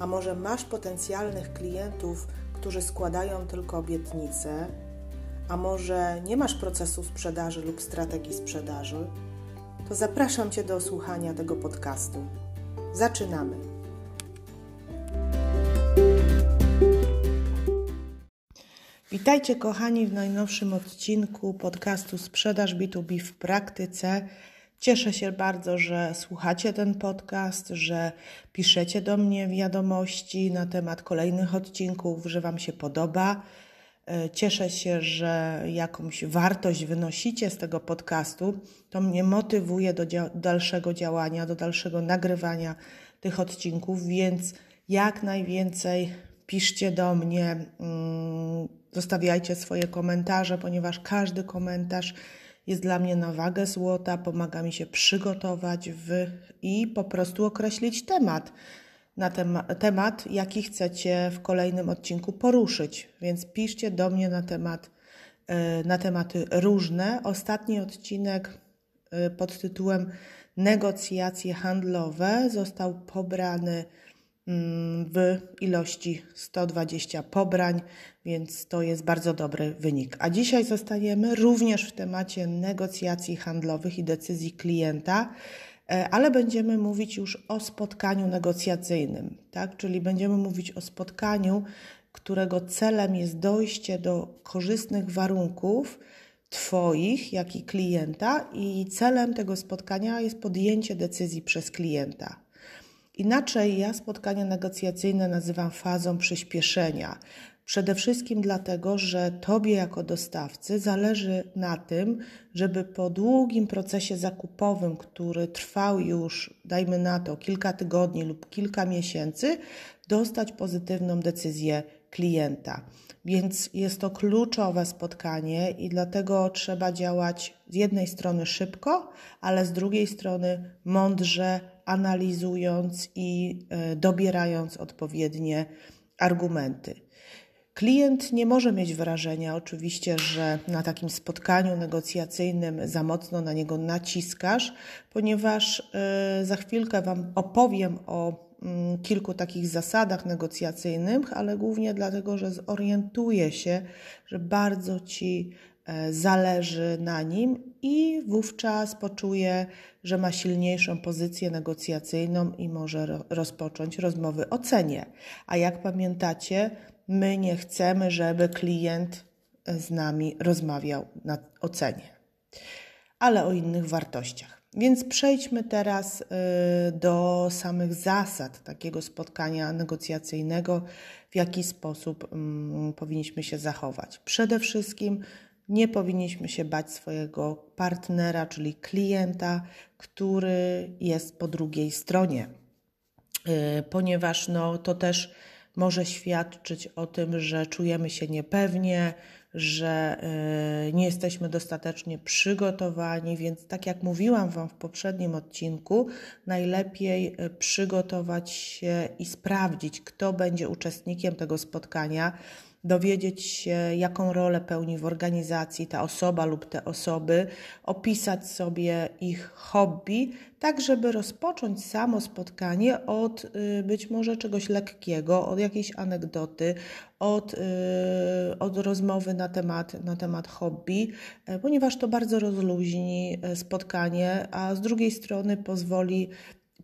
a może masz potencjalnych klientów, którzy składają tylko obietnice, a może nie masz procesu sprzedaży lub strategii sprzedaży, to zapraszam Cię do słuchania tego podcastu. Zaczynamy! Witajcie kochani w najnowszym odcinku podcastu Sprzedaż B2B w praktyce. Cieszę się bardzo, że słuchacie ten podcast, że piszecie do mnie wiadomości na temat kolejnych odcinków, że Wam się podoba. E, cieszę się, że jakąś wartość wynosicie z tego podcastu. To mnie motywuje do dzia dalszego działania, do dalszego nagrywania tych odcinków, więc jak najwięcej piszcie do mnie, mm, zostawiajcie swoje komentarze, ponieważ każdy komentarz jest dla mnie na wagę złota, pomaga mi się przygotować w, i po prostu określić temat, na tema, temat, jaki chcecie w kolejnym odcinku poruszyć. Więc piszcie do mnie na temat e, na tematy różne. Ostatni odcinek e, pod tytułem Negocjacje handlowe został pobrany w ilości 120 pobrań, więc to jest bardzo dobry wynik. A dzisiaj zostajemy również w temacie negocjacji handlowych i decyzji klienta, e, ale będziemy mówić już o spotkaniu negocjacyjnym, tak? Czyli będziemy mówić o spotkaniu, którego celem jest dojście do korzystnych warunków Twoich, jak i klienta, i celem tego spotkania jest podjęcie decyzji przez klienta. Inaczej ja spotkania negocjacyjne nazywam fazą przyspieszenia. Przede wszystkim dlatego, że Tobie jako dostawcy zależy na tym, żeby po długim procesie zakupowym, który trwał już, dajmy na to, kilka tygodni lub kilka miesięcy, dostać pozytywną decyzję klienta. Więc jest to kluczowe spotkanie i dlatego trzeba działać z jednej strony szybko, ale z drugiej strony mądrze, analizując i e, dobierając odpowiednie argumenty. Klient nie może mieć wrażenia, oczywiście, że na takim spotkaniu negocjacyjnym za mocno na niego naciskasz, ponieważ e, za chwilkę Wam opowiem o mm, kilku takich zasadach negocjacyjnych, ale głównie dlatego, że zorientuję się, że bardzo Ci zależy na nim i wówczas poczuje, że ma silniejszą pozycję negocjacyjną i może rozpocząć rozmowy o cenie. A jak pamiętacie, my nie chcemy, żeby klient z nami rozmawiał na, o cenie, ale o innych wartościach. Więc przejdźmy teraz y, do samych zasad takiego spotkania negocjacyjnego, w jaki sposób mm, powinniśmy się zachować. Przede wszystkim nie powinniśmy się bać swojego partnera, czyli klienta, który jest po drugiej stronie, y, ponieważ no, to też może świadczyć o tym, że czujemy się niepewnie, że y, nie jesteśmy dostatecznie przygotowani, więc tak jak mówiłam Wam w poprzednim odcinku, najlepiej y, przygotować się i sprawdzić, kto będzie uczestnikiem tego spotkania dowiedzieć się, jaką rolę pełni w organizacji ta osoba lub te osoby, opisać sobie ich hobby, tak żeby rozpocząć samo spotkanie od y, być może czegoś lekkiego, od jakiejś anegdoty, od, y, od rozmowy na temat, na temat hobby, e, ponieważ to bardzo rozluźni e, spotkanie, a z drugiej strony pozwoli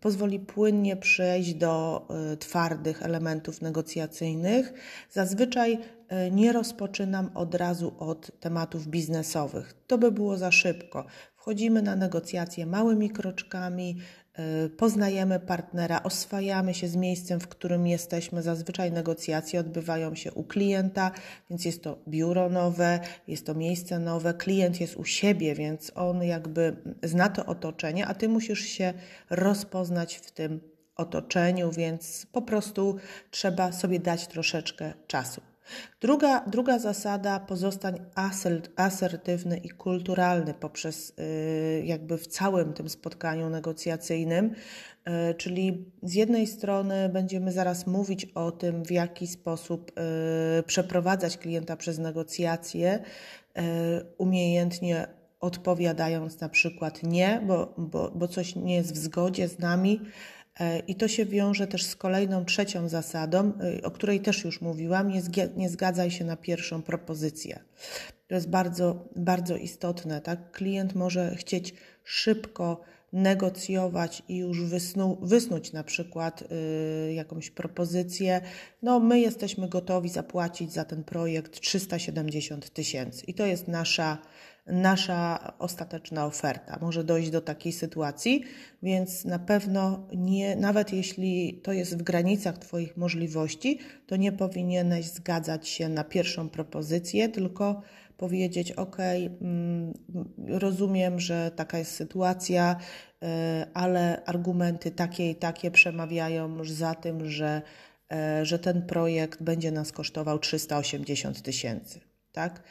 pozwoli płynnie przejść do y, twardych elementów negocjacyjnych. Zazwyczaj y, nie rozpoczynam od razu od tematów biznesowych. To by było za szybko. Wchodzimy na negocjacje małymi kroczkami, poznajemy partnera, oswajamy się z miejscem, w którym jesteśmy. Zazwyczaj negocjacje odbywają się u klienta, więc jest to biuro nowe, jest to miejsce nowe, klient jest u siebie, więc on jakby zna to otoczenie, a ty musisz się rozpoznać w tym otoczeniu, więc po prostu trzeba sobie dać troszeczkę czasu. Druga, druga zasada, pozostań asertywny i kulturalny poprzez y, jakby w całym tym spotkaniu negocjacyjnym, y, czyli z jednej strony będziemy zaraz mówić o tym, w jaki sposób y, przeprowadzać klienta przez negocjacje, umiejętnie odpowiadając na przykład nie, bo, bo, bo coś nie jest w zgodzie z nami, I to się wiąże też z kolejną trzecią zasadą, e, o której też już mówiłam, nie, nie zgadzaj się na pierwszą propozycję. To jest bardzo, bardzo istotne. Tak? Klient może chcieć szybko negocjować i już wysnu, wysnuć na przykład y, jakąś propozycję. No, my jesteśmy gotowi zapłacić za ten projekt 370 tysięcy i to jest nasza nasza ostateczna oferta. Może dojść do takiej sytuacji, więc na pewno nie, nawet jeśli to jest w granicach Twoich możliwości, to nie powinieneś zgadzać się na pierwszą propozycję, tylko powiedzieć: OK, mm, rozumiem, że taka jest sytuacja, y, ale argumenty takie i takie przemawiają już za tym, że, y, że ten projekt będzie nas kosztował 380 tysięcy. Tak?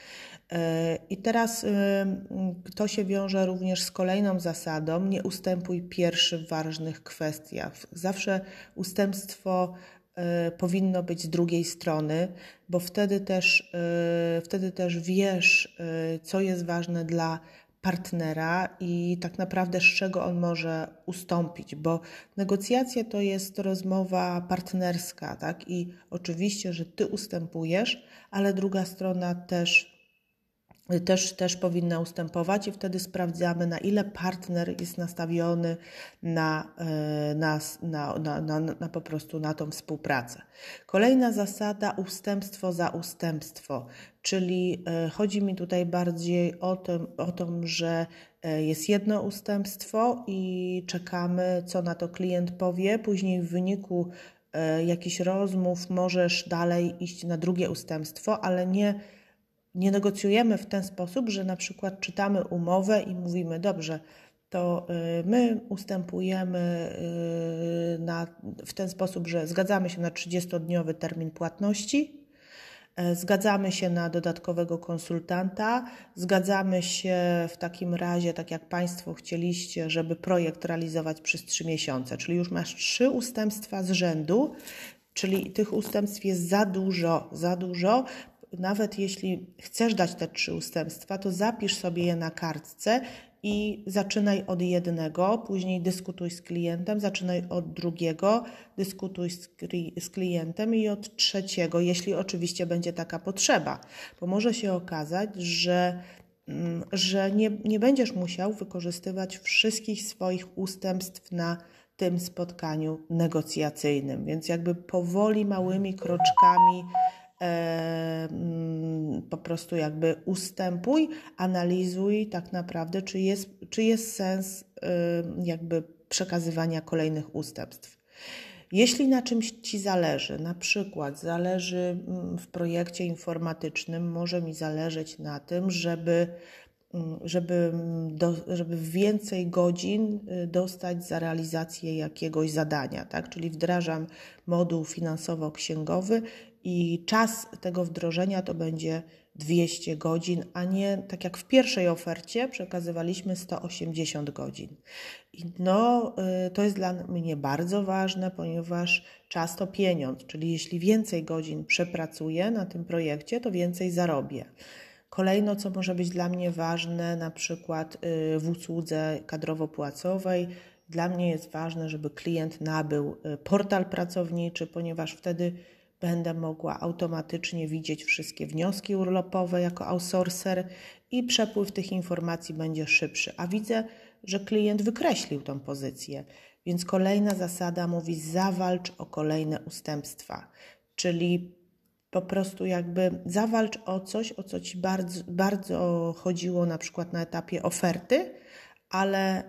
E, I teraz y, to się wiąże również z kolejną zasadą: nie ustępuj pierwszy w ważnych kwestiach. Zawsze ustępstwo y, powinno być z drugiej strony, bo wtedy też, y, wtedy też wiesz, co jest ważne dla partnera i tak naprawdę z czego on może ustąpić, bo negocjacje to jest rozmowa partnerska, tak? I oczywiście, że ty ustępujesz, ale druga strona też też, też powinna ustępować i wtedy sprawdzamy, na ile partner jest nastawiony na, e, na, na, na, na, na po prostu na tą współpracę. Kolejna zasada ustępstwo za ustępstwo, czyli e, chodzi mi tutaj bardziej o, tym, o to, że e, jest jedno ustępstwo i czekamy, co na to klient powie. Później w wyniku jakichś rozmów możesz dalej iść na drugie ustępstwo, ale nie nie negocjujemy w ten sposób, że na przykład czytamy umowę i mówimy, dobrze, to my ustępujemy na, w ten sposób, że zgadzamy się na 30-dniowy termin płatności, e, zgadzamy się na dodatkowego konsultanta, zgadzamy się w takim razie, tak jak Państwo chcieliście, żeby projekt realizować przez 3 miesiące, czyli już masz trzy ustępstwa z rzędu, czyli tych ustępstw jest za dużo, za dużo, nawet jeśli chcesz dać te trzy ustępstwa, to zapisz sobie je na kartce i zaczynaj od jednego, później dyskutuj z klientem, zaczynaj od drugiego, dyskutuj z klientem i od trzeciego, jeśli oczywiście będzie taka potrzeba, bo może się okazać, że mm, że nie, nie będziesz musiał wykorzystywać wszystkich swoich ustępstw na tym spotkaniu negocjacyjnym. Więc jakby powoli, małymi kroczkami po prostu jakby ustępuj, analizuj tak naprawdę, czy jest, czy jest sens e, jakby przekazywania kolejnych ustępstw. Jeśli na czymś Ci zależy, na przykład zależy mm, w projekcie informatycznym, może mi zależeć na tym, żeby, mm, żeby, do, żeby więcej godzin y, dostać za realizację jakiegoś zadania, tak? czyli wdrażam moduł finansowo-księgowy i czas tego wdrożenia to będzie 200 godzin, a nie tak jak w pierwszej ofercie przekazywaliśmy 180 godzin. I no, y, to jest dla mnie bardzo ważne, ponieważ czas to pieniądz, czyli jeśli więcej godzin przepracuję na tym projekcie, to więcej zarobię. Kolejno, co może być dla mnie ważne, na przykład y, w usłudze kadrowo-płacowej, dla mnie jest ważne, żeby klient nabył y, portal pracowniczy, ponieważ wtedy Będę mogła automatycznie widzieć wszystkie wnioski urlopowe jako outsourcer i przepływ tych informacji będzie szybszy. A widzę, że klient wykreślił tą pozycję. Więc kolejna zasada mówi: zawalcz o kolejne ustępstwa, czyli po prostu jakby zawalcz o coś, o co ci bardzo, bardzo chodziło na przykład na etapie oferty, ale,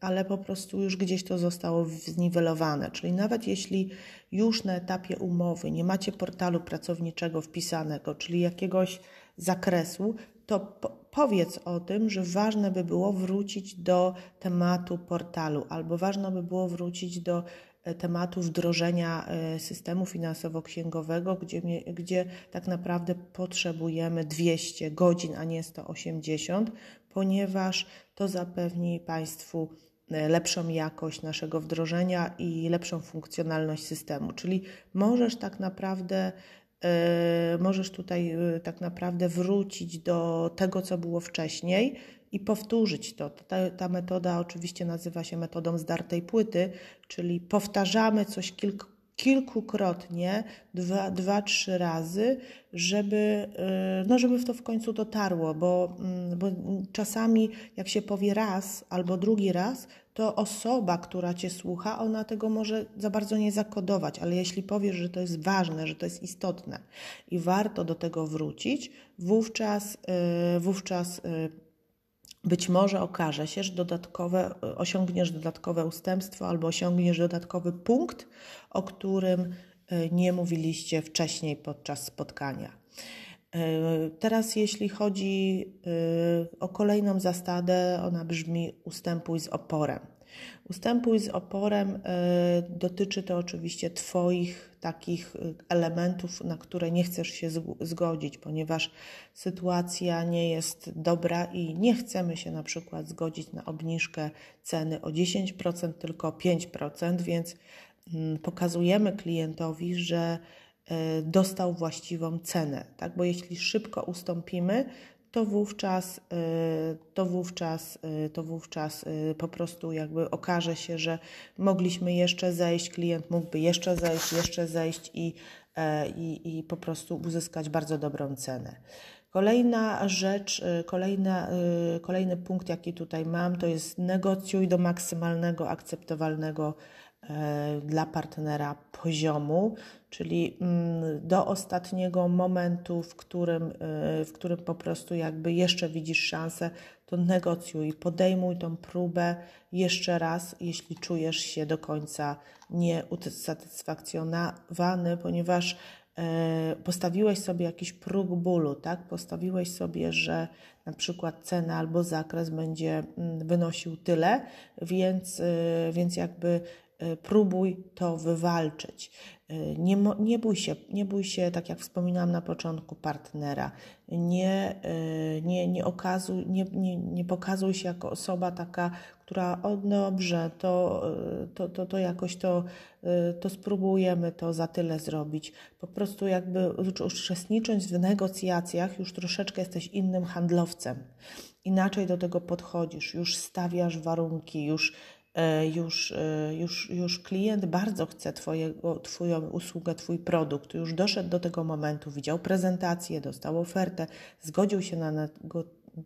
ale po prostu już gdzieś to zostało zniwelowane. Czyli nawet jeśli już na etapie umowy nie macie portalu pracowniczego wpisanego, czyli jakiegoś zakresu, to powiedz o tym, że ważne by było wrócić do tematu portalu, albo ważne by było wrócić do e, tematu wdrożenia e, systemu finansowo-księgowego, gdzie, gdzie tak naprawdę potrzebujemy 200 godzin, a nie 180, ponieważ to zapewni Państwu e, lepszą jakość naszego wdrożenia i lepszą funkcjonalność systemu. Czyli możesz tak naprawdę E, możesz tutaj e, tak naprawdę wrócić do tego, co było wcześniej i powtórzyć to. Ta, ta metoda oczywiście nazywa się metodą zdartej płyty, czyli powtarzamy coś kilku, kilkukrotnie, dwa, dwa, trzy razy, żeby, y, no żeby to w końcu dotarło, bo, mm, bo czasami jak się powie raz albo drugi raz, to osoba, która Cię słucha, ona tego może za bardzo nie zakodować, ale jeśli powiesz, że to jest ważne, że to jest istotne i warto do tego wrócić, wówczas, y, wówczas y, być może okaże się, że dodatkowe, osiągniesz dodatkowe ustępstwo albo osiągniesz dodatkowy punkt, o którym e, nie mówiliście wcześniej podczas spotkania. E, teraz, jeśli chodzi e, o kolejną zasadę, ona brzmi: ustępuj z oporem. Ustępuj z oporem dotyczy to oczywiście Twoich takich y, elementów, na które nie chcesz się zgodzić, ponieważ sytuacja nie jest dobra i nie chcemy się na przykład zgodzić na obniżkę ceny o 10%, tylko 5%, więc mm, pokazujemy klientowi, że y, dostał właściwą cenę, tak? Bo jeśli szybko ustąpimy, to wówczas, y, to wówczas, y, to wówczas y, po prostu jakby okaże się, że mogliśmy jeszcze zejść, klient mógłby jeszcze zejść, jeszcze zejść i, e, i, i po prostu uzyskać bardzo dobrą cenę. Kolejna rzecz, kolejna, kolejny punkt, jaki tutaj mam, to jest negocjuj do maksymalnego akceptowalnego dla partnera poziomu, czyli mm, do ostatniego momentu, w którym, y, w którym po prostu jakby jeszcze widzisz szansę, to negocjuj, podejmuj tą próbę jeszcze raz, jeśli czujesz się do końca nieusatysfakcjonowany, ponieważ e, postawiłeś sobie jakiś próg bólu, tak? Postawiłeś sobie, że na przykład cena albo zakres będzie mm, wynosił tyle, więc, więc jakby E, próbuj to wywalczyć. E, nie, nie, bój się, nie bój się, tak jak wspominałam na początku, partnera. Nie, e, nie, nie, okazuj, nie, nie, nie pokazuj się jako osoba taka, która o dobrze, to, to, to, to jakoś to, to spróbujemy to za tyle zrobić. Po prostu jakby uczestnicząc w negocjacjach, już troszeczkę jesteś innym handlowcem. Inaczej do tego podchodzisz, już stawiasz warunki, już już, e, już, już klient bardzo chce twojego, Twoją usługę, Twój produkt, już doszedł do tego momentu, widział prezentację, dostał ofertę, zgodził się na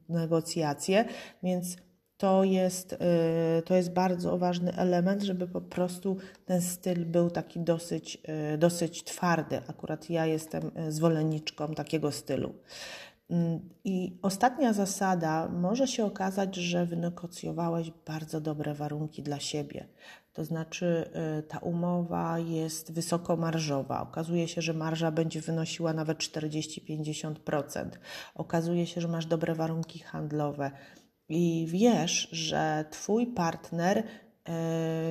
negocjacje, więc to jest, e, to jest bardzo ważny element, żeby po prostu ten styl był taki dosyć, dosyć twardy. Akurat ja jestem zwolenniczką takiego stylu. I ostatnia zasada może się okazać, że wynegocjowałeś bardzo dobre warunki dla siebie. To znaczy, y, ta umowa jest wysokomarżowa. Okazuje się, że marża będzie wynosiła nawet 40-50%. Okazuje się, że masz dobre warunki handlowe i wiesz, że Twój partner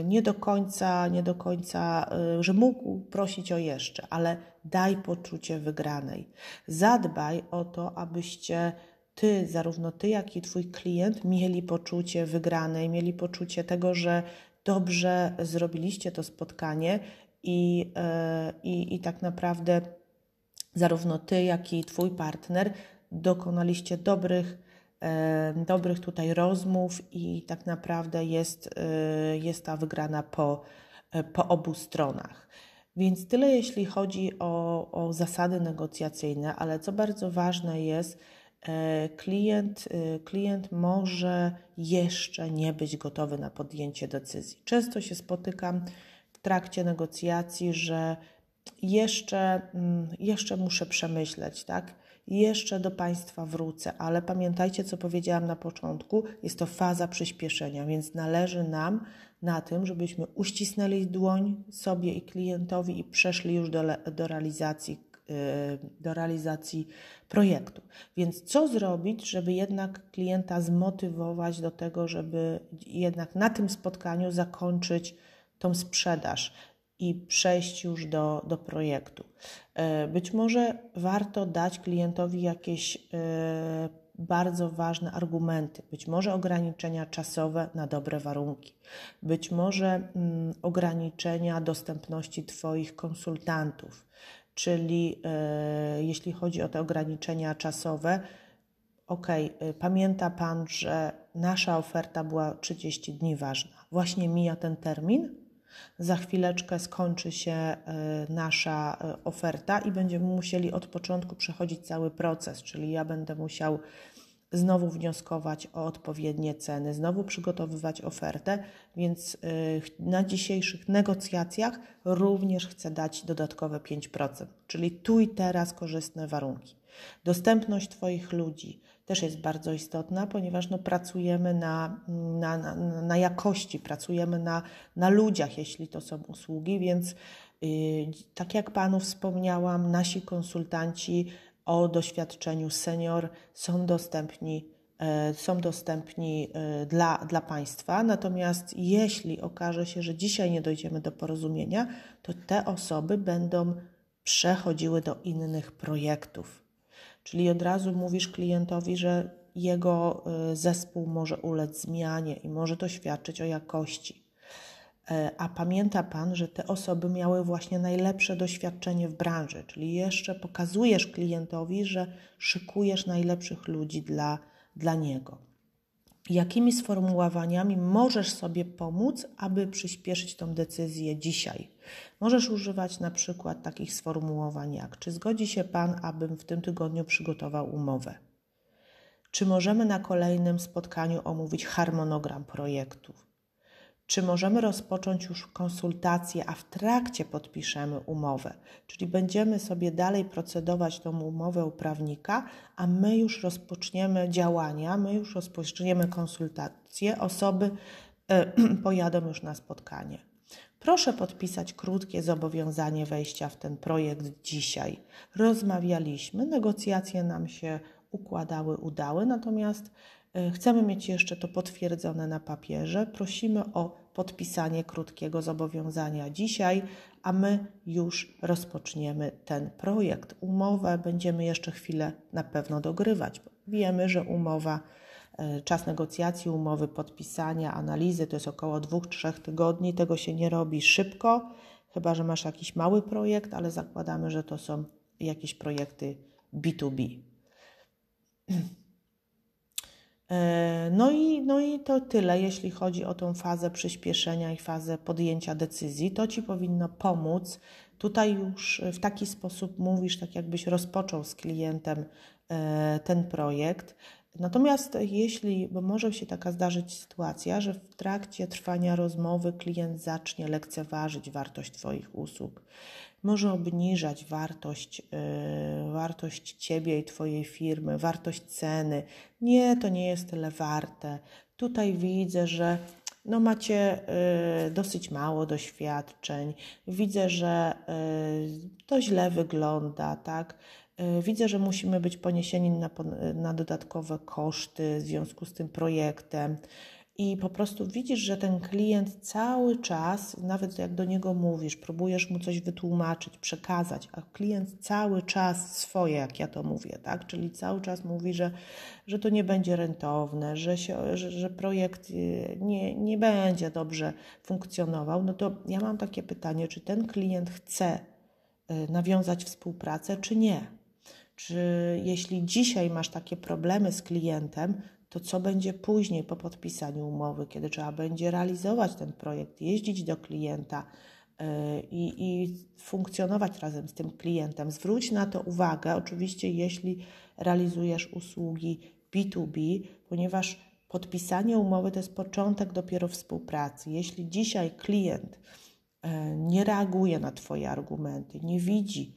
nie do końca, nie do końca, e, że mógł prosić o jeszcze, ale daj poczucie wygranej. Zadbaj o to, abyście ty, zarówno ty, jak i twój klient mieli poczucie wygranej, mieli poczucie tego, że dobrze zrobiliście to spotkanie i, e, i, i tak naprawdę zarówno ty, jak i twój partner dokonaliście dobrych dobrych tutaj rozmów i tak naprawdę jest, e, jest ta wygrana po, e, po obu stronach. Więc tyle jeśli chodzi o, o zasady negocjacyjne, ale co bardzo ważne jest, e, klient, klient może jeszcze nie być gotowy na podjęcie decyzji. Często się spotykam w trakcie negocjacji, że jeszcze, mm, jeszcze muszę przemyśleć, tak? Jeszcze do Państwa wrócę, ale pamiętajcie, co powiedziałam na początku, jest to faza przyspieszenia, więc należy nam na tym, żebyśmy uścisnęli dłoń sobie i klientowi i przeszli już do, do realizacji do realizacji projektu. Więc co zrobić, żeby jednak klienta zmotywować do tego, żeby jednak na tym spotkaniu zakończyć tą sprzedaż i przejść już do, do projektu. E, być może warto dać klientowi jakieś e, bardzo ważne argumenty, być może ograniczenia czasowe na dobre warunki, być może mm, ograniczenia dostępności Twoich konsultantów, czyli e, jeśli chodzi o te ograniczenia czasowe, ok, pamięta Pan, że nasza oferta była 30 dni ważna. Właśnie mija ten termin, za chwileczkę skończy się e, nasza e, oferta i będziemy musieli od początku przechodzić cały proces, czyli ja będę musiał znowu wnioskować o odpowiednie ceny, znowu przygotowywać ofertę, więc e, na dzisiejszych negocjacjach również chcę dać dodatkowe 5%, czyli tu i teraz korzystne warunki. Dostępność Twoich ludzi, też jest bardzo istotna, ponieważ no, pracujemy na, na, na, na jakości, pracujemy na, na ludziach, jeśli to są usługi, więc yy, tak jak Panu wspomniałam, nasi konsultanci o doświadczeniu senior są dostępni yy, są dostępni yy, dla, dla Państwa. Natomiast jeśli okaże się, że dzisiaj nie dojdziemy do porozumienia, to te osoby będą przechodziły do innych projektów. Czyli od razu mówisz klientowi, że jego y, zespół może ulec zmianie i może to świadczyć o jakości. E, a pamięta Pan, że te osoby miały właśnie najlepsze doświadczenie w branży, czyli jeszcze pokazujesz klientowi, że szykujesz najlepszych ludzi dla, dla niego jakimi sformułowaniami możesz sobie pomóc, aby przyspieszyć tą decyzję dzisiaj. Możesz używać na przykład takich sformułowań jak: Czy zgodzi się Pan, abym w tym tygodniu przygotował umowę? Czy możemy na kolejnym spotkaniu omówić harmonogram projektów? Czy możemy rozpocząć już konsultacje, a w trakcie podpiszemy umowę? Czyli będziemy sobie dalej procedować tą umowę u prawnika, a my już rozpoczniemy działania, my już rozpoczniemy konsultacje, osoby y, pojadą już na spotkanie. Proszę podpisać krótkie zobowiązanie wejścia w ten projekt dzisiaj. Rozmawialiśmy, negocjacje nam się układały, udały, natomiast E, chcemy mieć jeszcze to potwierdzone na papierze. Prosimy o podpisanie krótkiego zobowiązania dzisiaj, a my już rozpoczniemy ten projekt. Umowę będziemy jeszcze chwilę na pewno dogrywać. Wiemy, że umowa, e, czas negocjacji, umowy, podpisania, analizy to jest około 2-3 tygodni. Tego się nie robi szybko, chyba że masz jakiś mały projekt, ale zakładamy, że to są jakieś projekty B2B. E, no i, no i to tyle, jeśli chodzi o tą fazę przyspieszenia i fazę podjęcia decyzji. To Ci powinno pomóc. Tutaj już w taki sposób mówisz, tak jakbyś rozpoczął z klientem e, ten projekt. Natomiast jeśli, bo może się taka zdarzyć sytuacja, że w trakcie trwania rozmowy klient zacznie lekceważyć wartość Twoich usług, może obniżać wartość, yy, wartość Ciebie i Twojej firmy, wartość ceny. Nie, to nie jest tyle warte. Tutaj widzę, że no macie y, dosyć mało doświadczeń, widzę, że y, to źle wygląda, tak? Y, widzę, że musimy być poniesieni na, na dodatkowe koszty w związku z tym projektem i po prostu widzisz, że ten klient cały czas, nawet jak do niego mówisz, próbujesz mu coś wytłumaczyć, przekazać, a klient cały czas swoje, jak ja to mówię, tak? Czyli cały czas mówi, że, że to nie będzie rentowne, że, się, że, że projekt y, nie, nie będzie dobrze funkcjonował, no to ja mam takie pytanie, czy ten klient chce y, nawiązać współpracę, czy nie? Czy jeśli dzisiaj masz takie problemy z klientem, to co będzie później po podpisaniu umowy, kiedy trzeba będzie realizować ten projekt, jeździć do klienta y, i, i funkcjonować razem z tym klientem. Zwróć na to uwagę, oczywiście, jeśli realizujesz usługi B2B, ponieważ podpisanie umowy to jest początek dopiero współpracy. Jeśli dzisiaj klient y, nie reaguje na Twoje argumenty, nie widzi,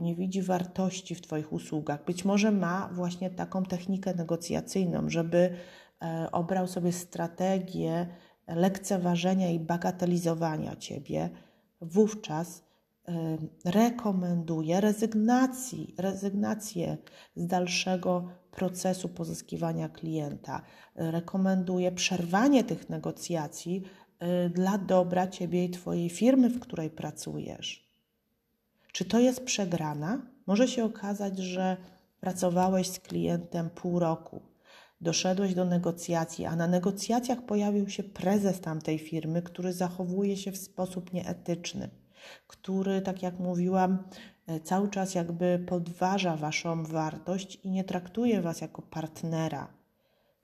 nie widzi wartości w Twoich usługach. Być może ma właśnie taką technikę negocjacyjną, żeby e, obrał sobie strategię lekceważenia i bagatelizowania Ciebie. Wówczas rekomenduje rezygnacji, rezygnację z dalszego procesu pozyskiwania klienta. Rekomenduje przerwanie tych negocjacji dla dobra ciebie i twojej firmy, w której pracujesz. Czy to jest przegrana? Może się okazać, że pracowałeś z klientem pół roku, doszedłeś do negocjacji, a na negocjacjach pojawił się prezes tamtej firmy, który zachowuje się w sposób nieetyczny który, tak jak mówiłam, e, cały czas jakby podważa Waszą wartość i nie traktuje Was jako partnera.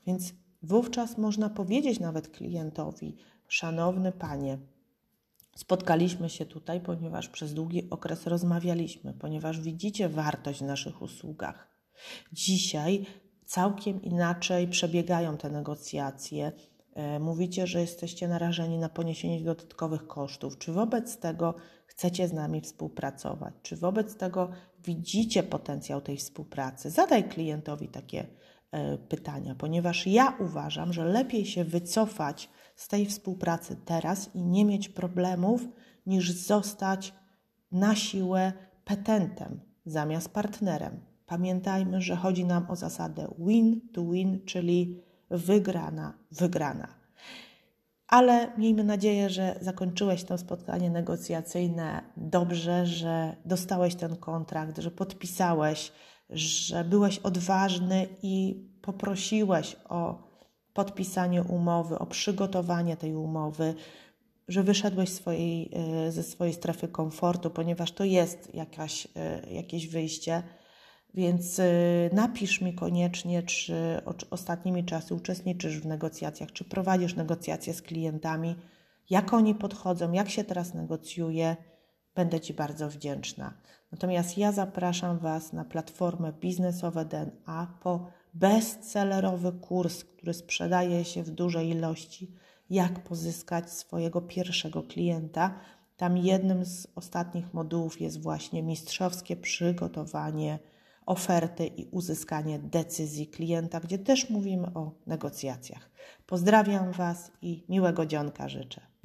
Więc wówczas można powiedzieć nawet klientowi: Szanowny panie, spotkaliśmy się tutaj, ponieważ przez długi okres rozmawialiśmy, ponieważ widzicie wartość w naszych usługach. Dzisiaj całkiem inaczej przebiegają te negocjacje. E, mówicie, że jesteście narażeni na poniesienie dodatkowych kosztów. Czy wobec tego chcecie z nami współpracować? Czy wobec tego widzicie potencjał tej współpracy? Zadaj klientowi takie pytania, ponieważ ja uważam, że lepiej się wycofać z tej współpracy teraz i nie mieć problemów, niż zostać na siłę petentem zamiast partnerem. Pamiętajmy, że chodzi nam o zasadę win to win, czyli wygrana, wygrana. Ale miejmy nadzieję, że zakończyłeś to spotkanie negocjacyjne dobrze, że dostałeś ten kontrakt, że podpisałeś, że byłeś odważny i poprosiłeś o podpisanie umowy, o przygotowanie tej umowy, że wyszedłeś swojej, e, ze swojej strefy komfortu, ponieważ to jest jakaś, e, jakieś wyjście więc y, napisz mi koniecznie, czy ostatnimi czasy uczestniczysz w negocjacjach, czy prowadzisz negocjacje z klientami, jak oni podchodzą, jak się teraz negocjuje. Będę Ci bardzo wdzięczna. Natomiast ja zapraszam Was na platformę biznesowe DNA po bestsellerowy kurs, który sprzedaje się w dużej ilości, jak pozyskać swojego pierwszego klienta. Tam jednym z ostatnich modułów jest właśnie mistrzowskie przygotowanie oferty i uzyskanie decyzji klienta, gdzie też mówimy o negocjacjach. Pozdrawiam Was i miłego dzionka życzę.